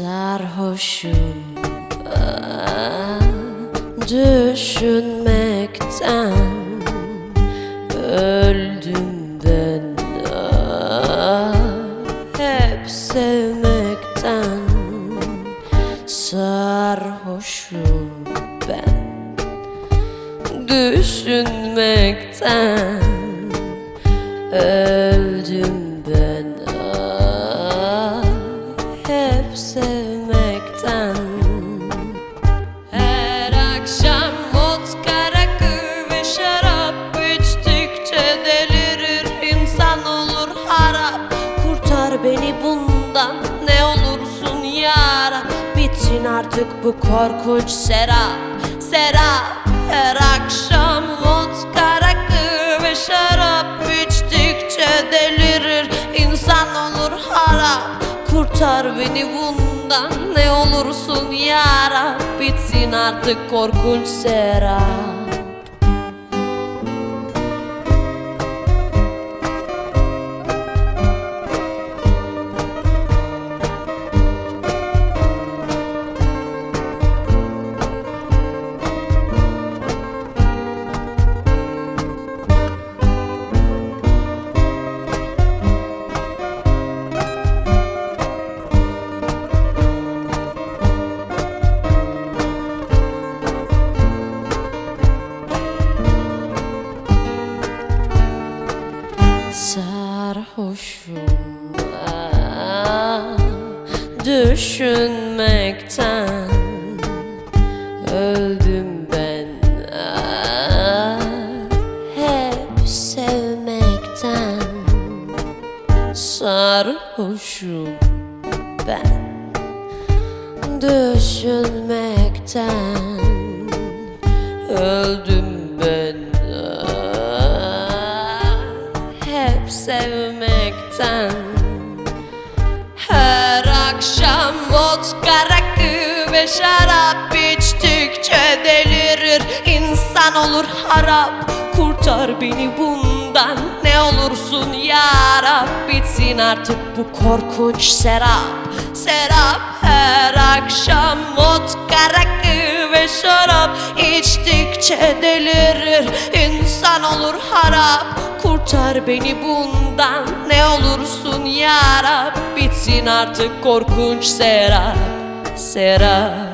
Sarhoşum ah, düşünmekten öldüm ben ah, hep sevmekten sarhoşum ben. Düşünmekten öldüm ben ah, hep sevmekten bundan ne olursun yara. Bitsin artık bu korkunç serap serap. Her akşam vodka rakı ve şarap içtikçe delirir. İnsan olur harap Kurtar beni bundan ne olursun yara. Bitsin artık korkunç serap Sarhoşum ah, düşünmekten öldüm ben. Hep sevmekten sarhoşum ben. Düşünmekten öldüm sevmekten. Her akşam vodka rakı ve şarap içtikçe delirir. İnsan olur harap kurtar beni bundan. Ne olursun ya Rab bitsin artık bu korkunç serap. Serap her akşam vodka rakı ve şarap içtikçe delirir insan olur harap kurtar beni bundan. Ne olursun ya Rab bitsin artık korkunç serap serap